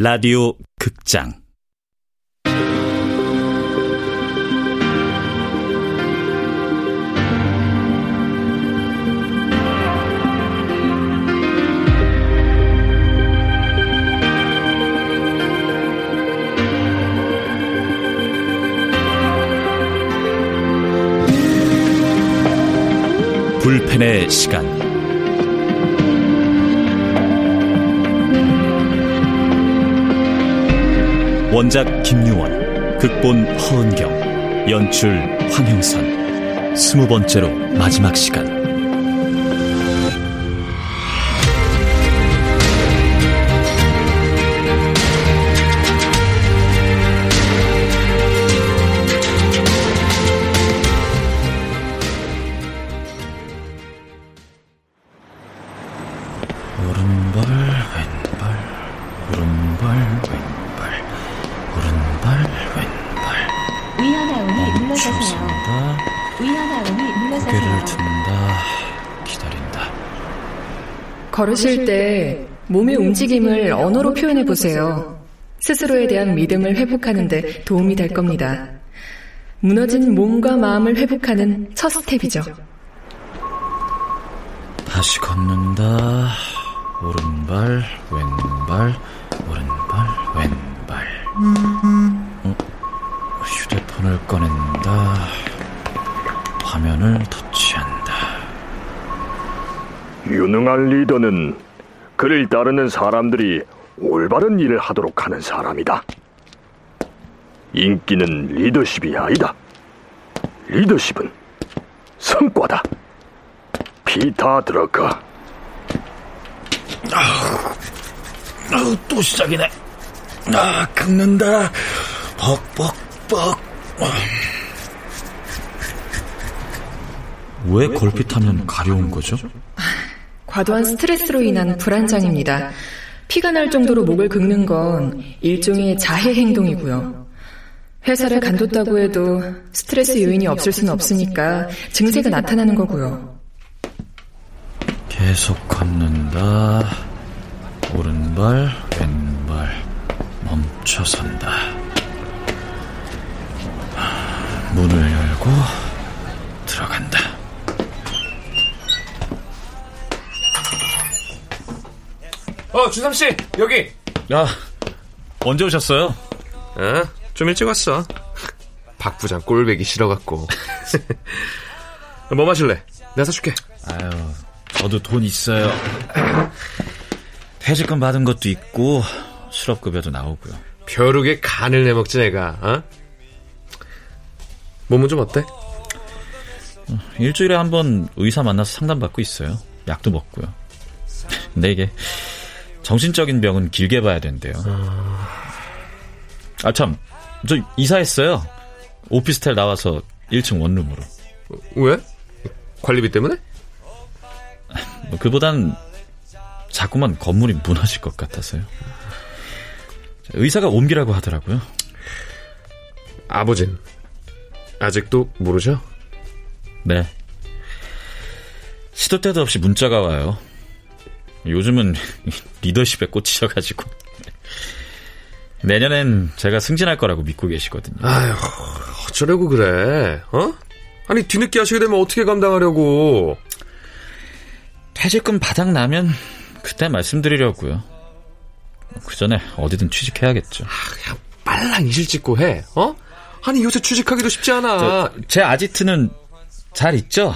라디오 극장. 불펜의 시간 원작 김유원 극본 허은경 연출 황형선. 스무 번째로 마지막 시간 물러서세요. 물러서세요. 든다 기다린다 걸으실 때 몸의 움직임을 언어로 표현해 보세요. 스스로에 대한 믿음을 회복하는데 도움이 될 겁니다. 무너진 몸과 마음을 회복하는 첫 스텝이죠. 다시 걷는다 오른발 왼발 오른발 왼발 어? 휴대폰을 꺼낸다 화면을 터치한다 유능한 리더는 그를 따르는 사람들이 올바른 일을 하도록 하는 사람이다. 인기는 리더십이 아니다. 리더십은 성과다. 피타 드러커. 아우 또 시작이네 아 긁는다 벅벅벅 왜 걸핏하면 가려운 거죠? 과도한 스트레스로 인한 불안장입니다. 피가 날 정도로 목을 긁는 건 일종의 자해 행동이고요. 회사를 간뒀다고 해도 스트레스 요인이 없을 수는 없으니까 증세가 나타나는 거고요. 계속 걷는다 오른발 왼발 멈춰선다 문을 열고 들어간다 어, 준삼 씨, 여기. 야 언제 오셨어요? 어, 좀 일찍 왔어. 박 부장 꼴배기 싫어갖고. 뭐 마실래? 내가 사줄게. 아유, 저도 돈 있어요. 퇴직금 받은 것도 있고 실업급여도 나오고요. 벼룩에 간을 내먹지 내가. 어? 몸은 좀 어때? 일주일에 한 번 의사 만나서 상담받고 있어요. 약도 먹고요. 근데 이게 정신적인 병은 길게 봐야 된대요. 아 참, 저 이사했어요. 오피스텔 나와서 1층 원룸으로. 왜? 관리비 때문에? 뭐 그보단 자꾸만 건물이 무너질 것 같아서요. 의사가 옮기라고 하더라고요. 아버진 아직도 모르죠? 네. 시도 때도 없이 문자가 와요. 요즘은 리더십에 꽂히셔가지고. 내년엔 제가 승진할 거라고 믿고 계시거든요. 아휴, 어쩌려고 그래? 어? 아니 뒤늦게 하시게 되면 어떻게 감당하려고? 퇴직금 바닥 나면 그때 말씀드리려고요. 그 전에 어디든 취직해야겠죠. 그냥 빨랑 이실 찍고 해. 어? 아니 요새 취직하기도 쉽지 않아. 저, 제 아지트는 잘 있죠?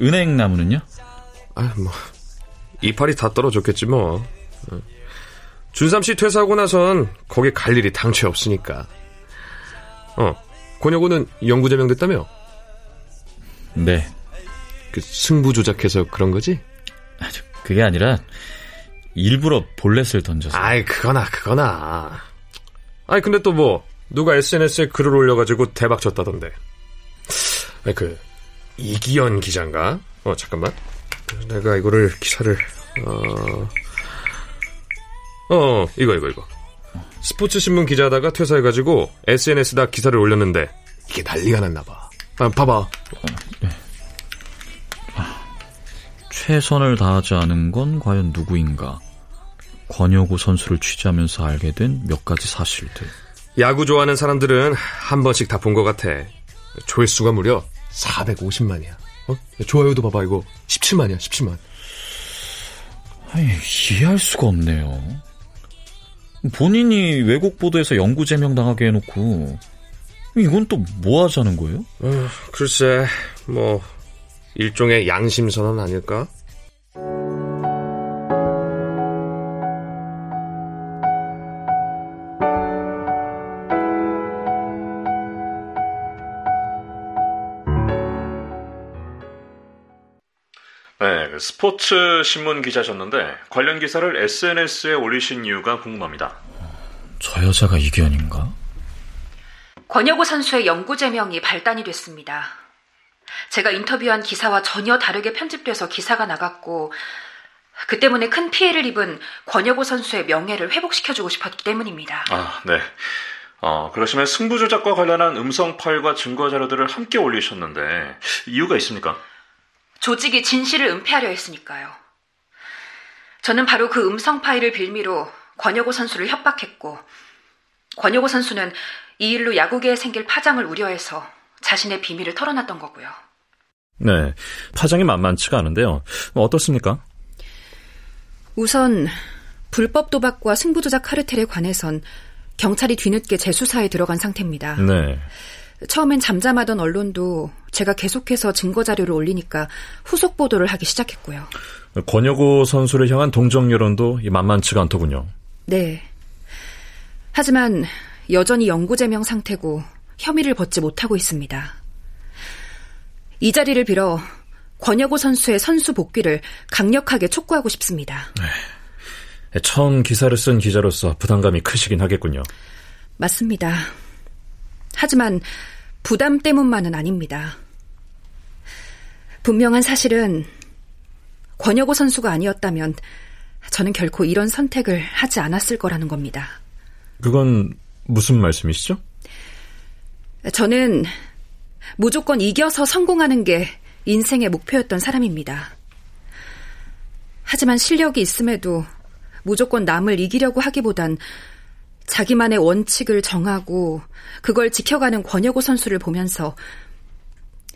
은행 나무는요? 아, 뭐 이파리 다 떨어졌겠지 뭐. 어. 준삼 씨 퇴사하고 나선 거기 갈 일이 당최 없으니까. 어, 권혁우는 연구 제명됐다며? 네. 그 승부 조작해서 그런 거지? 아주 그게 아니라 일부러 볼넷을 던져서. 아이 그거나 그거나. 아니 근데 또 뭐 누가 SNS에 글을 올려가지고 대박 쳤다던데. 그 이기현 기자인가? 어 잠깐만. 내가 이거를 기사를 어. 어, 이거, 이거, 이거. 스포츠 신문 기자다가 퇴사해가지고 SNS에다 기사를 올렸는데 이게 난리가 났나봐. 아, 봐봐. 최선을 다하지 않은 건 과연 누구인가? 권혁우 선수를 취재하면서 알게 된 몇 가지 사실들. 야구 좋아하는 사람들은 한 번씩 다 본 것 같아. 조회수가 무려 450만이야. 어? 좋아요도 봐봐, 이거. 17만이야, 17만. 아니, 이해할 수가 없네요. 본인이 외국 보도에서 영구 제명 당하게 해놓고 이건 또 뭐 하자는 거예요? 어, 글쎄, 뭐 일종의 양심 선언 아닐까? 스포츠 신문 기자셨는데 관련 기사를 SNS에 올리신 이유가 궁금합니다. 저 여자가 이견인가? 권혁우 선수의 영구 제명이 발단이 됐습니다. 제가 인터뷰한 기사와 전혀 다르게 편집돼서 기사가 나갔고 그 때문에 큰 피해를 입은 권혁우 선수의 명예를 회복시켜주고 싶었기 때문입니다. 아, 네. 어, 그러시면 승부 조작과 관련한 음성 파일과 증거 자료들을 함께 올리셨는데 이유가 있습니까? 조직이 진실을 은폐하려 했으니까요. 저는 바로 그 음성 파일을 빌미로 권혁우 선수를 협박했고 권혁우 선수는 이 일로 야구계에 생길 파장을 우려해서 자신의 비밀을 털어놨던 거고요. 네, 파장이 만만치가 않은데요. 어떻습니까? 우선 불법 도박과 승부조작 카르텔에 관해선 경찰이 뒤늦게 재수사에 들어간 상태입니다. 네. 처음엔 잠잠하던 언론도 제가 계속해서 증거 자료를 올리니까 후속 보도를 하기 시작했고요. 권혁우 선수를 향한 동정 여론도 만만치가 않더군요. 네. 하지만 여전히 영구 제명 상태고 혐의를 벗지 못하고 있습니다. 이 자리를 빌어 권혁우 선수의 선수 복귀를 강력하게 촉구하고 싶습니다. 네. 처음 기사를 쓴 기자로서 부담감이 크시긴 하겠군요. 맞습니다. 하지만 부담 때문만은 아닙니다. 분명한 사실은 권혁우 선수가 아니었다면 저는 결코 이런 선택을 하지 않았을 거라는 겁니다. 그건 무슨 말씀이시죠? 저는 무조건 이겨서 성공하는 게 인생의 목표였던 사람입니다. 하지만 실력이 있음에도 무조건 남을 이기려고 하기보단 자기만의 원칙을 정하고 그걸 지켜가는 권혁우 선수를 보면서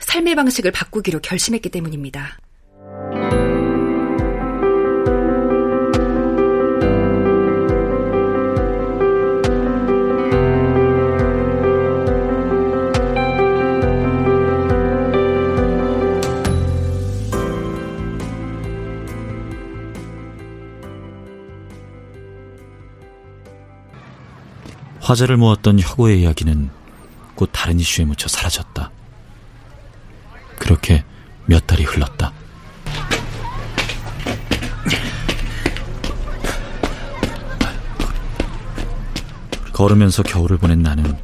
삶의 방식을 바꾸기로 결심했기 때문입니다. 화제를 모았던 혁오의 이야기는 곧 다른 이슈에 묻혀 사라졌다. 그렇게 몇 달이 흘렀다. 걸으면서 겨울을 보낸 나는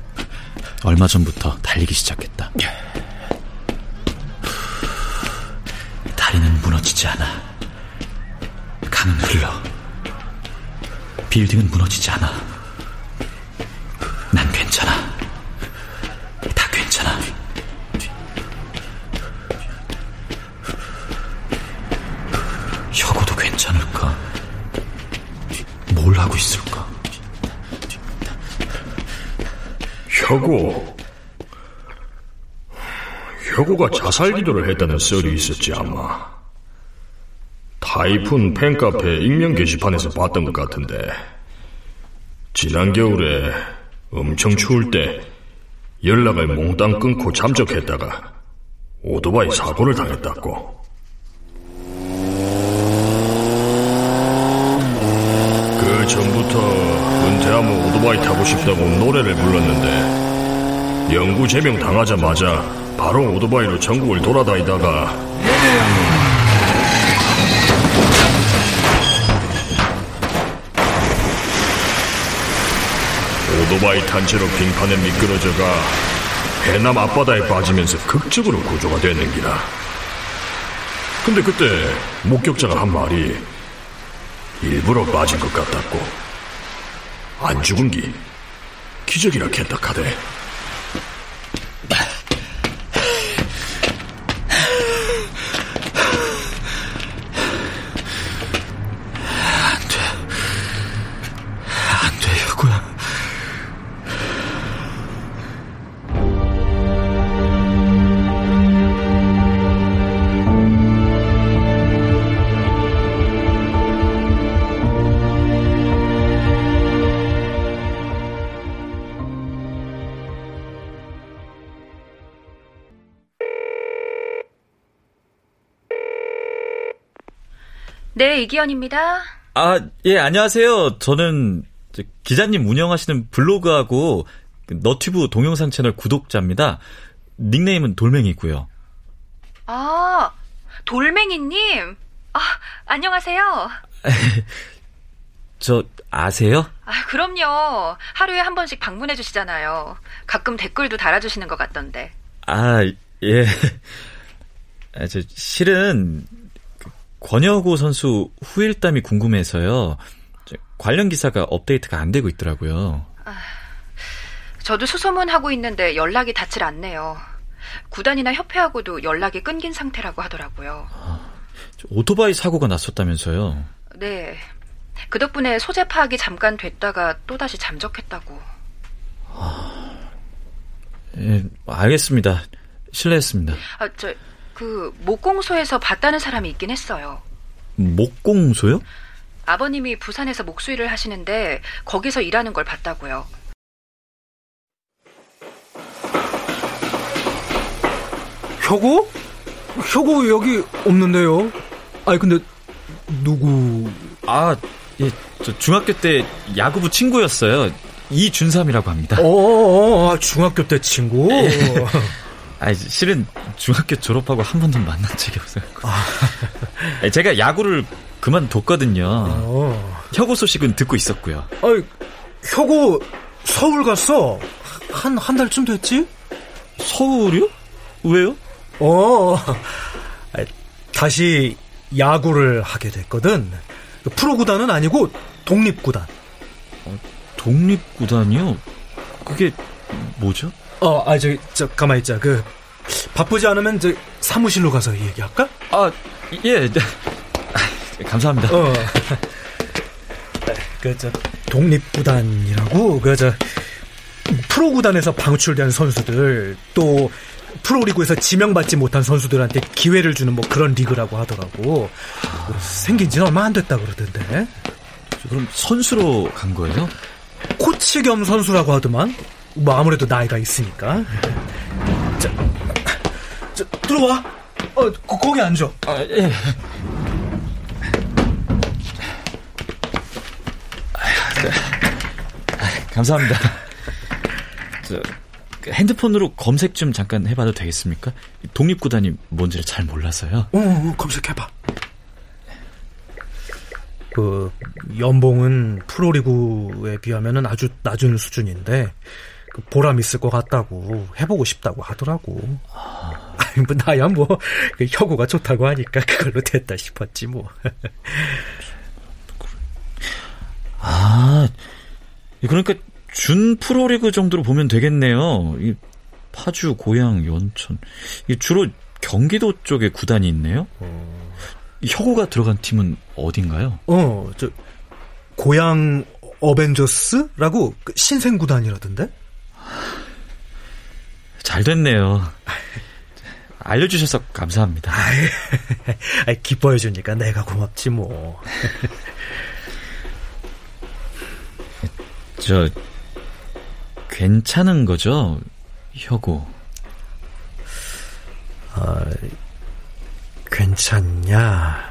얼마 전부터 달리기 시작했다. 다리는 무너지지 않아. 강은 흘러. 빌딩은 무너지지 않아. 혁오. 혁오가 자살 기도를 했다는 썰이 있었지 아마. 타이푼 팬카페 익명 게시판에서 봤던 것 같은데 지난 겨울에 엄청 추울 때 연락을 몽땅 끊고 잠적했다가 오토바이 사고를 당했다고. 전부터 은퇴하면 오토바이 타고 싶다고 노래를 불렀는데 영구 제명 당하자마자 바로 오토바이로 전국을 돌아다니다가 오토바이 탄 채로 빙판에 미끄러져가 해남 앞바다에 빠지면서 극적으로 구조가 되는 기라. 근데 그때 목격자가 한 말이 일부러 빠진 것 같았고 안 죽은 기 기적이라 캔딱하대. 네, 이기현입니다. 아, 예, 안녕하세요. 저는 저 기자님 운영하시는 블로그하고 그 너튜브 동영상 채널 구독자입니다. 닉네임은 돌멩이고요. 아, 돌멩이님. 아, 안녕하세요. 저 아세요? 아, 그럼요. 하루에 한 번씩 방문해 주시잖아요. 가끔 댓글도 달아주시는 것 같던데. 아, 예. 아, 저 실은 그 권혁우 선수 후일담이 궁금해서요. 저 관련 기사가 업데이트가 안 되고 있더라고요. 저도 수소문 하고 있는데 연락이 닿질 않네요. 구단이나 협회하고도 연락이 끊긴 상태라고 하더라고요. 저 오토바이 사고가 났었다면서요. 네. 그 덕분에 소재 파악이 잠깐 됐다가 또다시 잠적했다고. 예, 알겠습니다. 실례했습니다. 아, 저, 그, 목공소에서 봤다는 사람이 있긴 했어요. 목공소요? 아버님이 부산에서 목수일을 하시는데 거기서 일하는 걸 봤다고요. 혁오? 혁오 여기 없는데요. 아니 근데 누구? 아, 예, 저 중학교 때 야구부 친구였어요. 이준삼이라고 합니다. 어, 어, 어 중학교 때 친구. 아, 실은 중학교 졸업하고 한 번도 만난 적이 없어요. 아, 제가 야구를 그만뒀거든요. 어. 혁오 소식은 듣고 있었고요. 아이 혁오 서울 갔어. 한 한 달쯤 됐지? 서울이요? 왜요? 어. 다시 야구를 하게 됐거든. 프로 구단은 아니고 독립 구단. 독립구단이요? 그게 뭐죠? 어, 아, 저, 저, 가만히 있자. 그, 바쁘지 않으면, 저, 사무실로 가서 얘기할까? 아, 예. 아, 감사합니다. 어. 그, 저, 독립구단이라고, 그, 저, 프로구단에서 방출된 선수들, 또, 프로리그에서 지명받지 못한 선수들한테 기회를 주는 뭐 그런 리그라고 하더라고. 생긴 지는 얼마 안 됐다 그러던데. 그럼 선수로 간 거예요? 코치 겸 선수라고 하더만. 뭐 아무래도 나이가 있으니까. 자, 자 들어와. 어, 거, 거기 앉아. 아, 예. 감사합니다. 저, 그 핸드폰으로 검색 좀 잠깐 해봐도 되겠습니까? 독립구단이 뭔지를 잘 몰라서요. 어, 어 검색해봐. 그 연봉은 프로리그에 비하면은 아주 낮은 수준인데 그 보람 있을 것 같다고 해보고 싶다고 하더라고. 아니 뭐 나야 뭐그 혁우가 좋다고 하니까 그걸로 됐다 싶었지 뭐. 아, 그러니까 준 프로리그 정도로 보면 되겠네요. 이 파주, 고양, 연천. 이 주로 경기도 쪽에 구단이 있네요. 혁오가 들어간 팀은 어딘가요? 어, 저 고향 어벤져스라고 그 신생 구단이라던데. 잘 됐네요. 알려주셔서 감사합니다. 아이, 기뻐해 주니까 내가 고맙지 뭐. 저 괜찮은 거죠, 혁오? 아, 괜찮냐?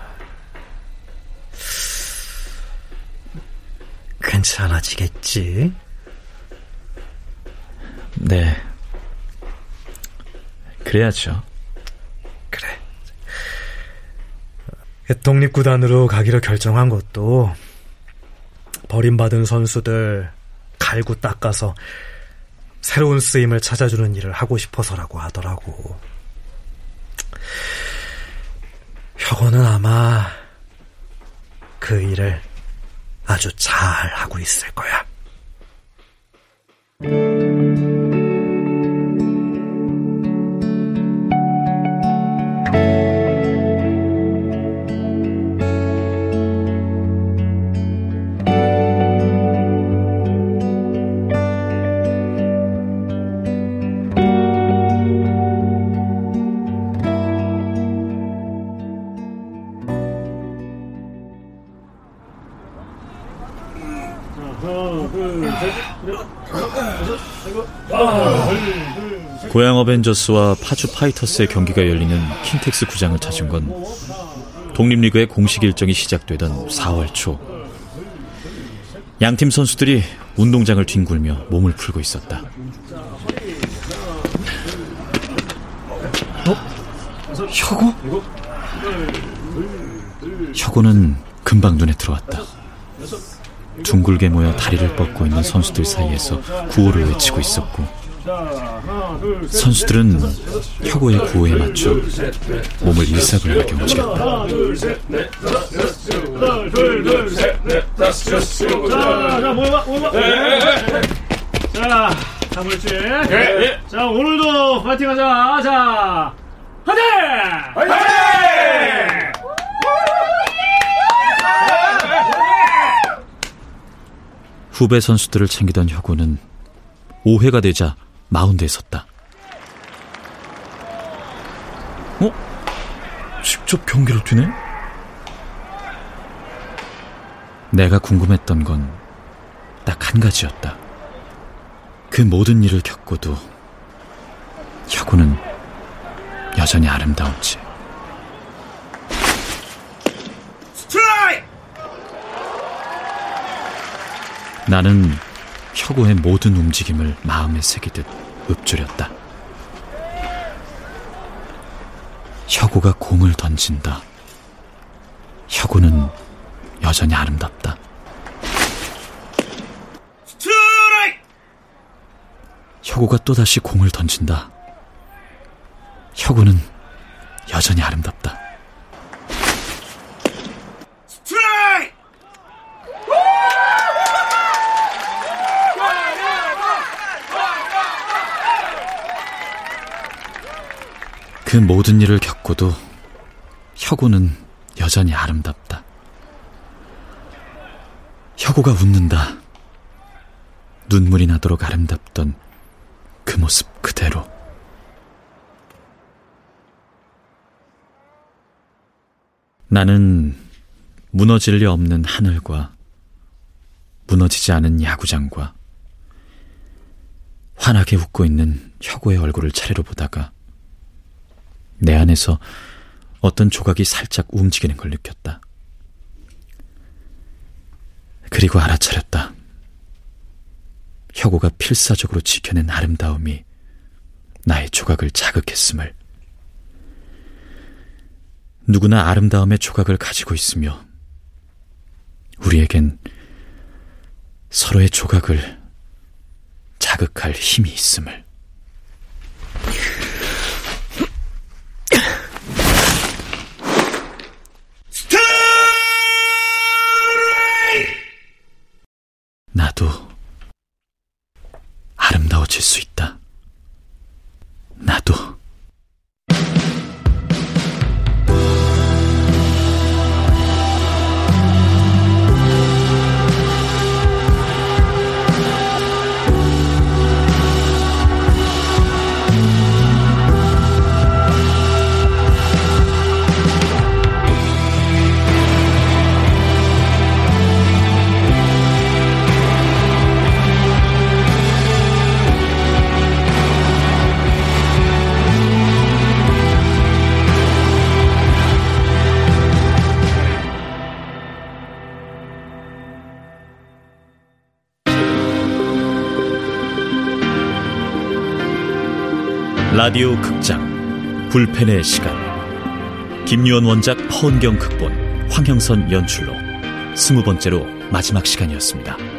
괜찮아지겠지? 네. 그래야죠. 그래. 독립구단으로 가기로 결정한 것도 버림받은 선수들 갈고 닦아서 새로운 쓰임을 찾아주는 일을 하고 싶어서라고 하더라고. 혁오는 아마 그 일을 아주 잘 하고 있을 거야. 어벤져스와 파주 파이터스의 경기가 열리는 킨텍스 구장을 찾은 건 독립리그의 공식 일정이 시작되던 4월 초. 양팀 선수들이 운동장을 뒹굴며 몸을 풀고 있었다. 어? 혁오? 혁오는 금방 눈에 들어왔다. 둥글게 모여 다리를 뻗고 있는 선수들 사이에서 구호를 외치고 있었고 선수들은 혁오의 구호에 맞춰 몸을 일사불란하게 움직였다. 자, 모여봐, 모여봐. 자, 자, 그렇지. 자, 오늘도 파이팅 하자. 자, 화이팅! 화이팅! 후배 선수들을 챙기던 혁오는 5회가 되자 마운드에 섰다. 어? 직접 경기를 뛰네? 내가 궁금했던 건 딱 한 가지였다. 그 모든 일을 겪고도 혁우는 여전히 아름다운지. 나는 혁우의 모든 움직임을 마음에 새기듯 읊조렸다. 혁우가 공을 던진다. 혁우는 여전히 아름답다. 혁우가 또다시 공을 던진다. 혁우는 여전히 아름답다. 그 모든 일을 겪고도 혁우는 여전히 아름답다. 혁우가 웃는다. 눈물이 나도록 아름답던 그 모습 그대로. 나는 무너질 리 없는 하늘과 무너지지 않은 야구장과 환하게 웃고 있는 혁우의 얼굴을 차례로 보다가 내 안에서 어떤 조각이 살짝 움직이는 걸 느꼈다. 그리고 알아차렸다. 혁오가 필사적으로 지켜낸 아름다움이 나의 조각을 자극했음을. 누구나 아름다움의 조각을 가지고 있으며 우리에겐 서로의 조각을 자극할 힘이 있음을. 나도 아름다워질 수 있다. 라디오 극장 불펜의 시간 김유원 원작 허은경 극본 황형선 연출로 스무 번째로 마지막 시간이었습니다.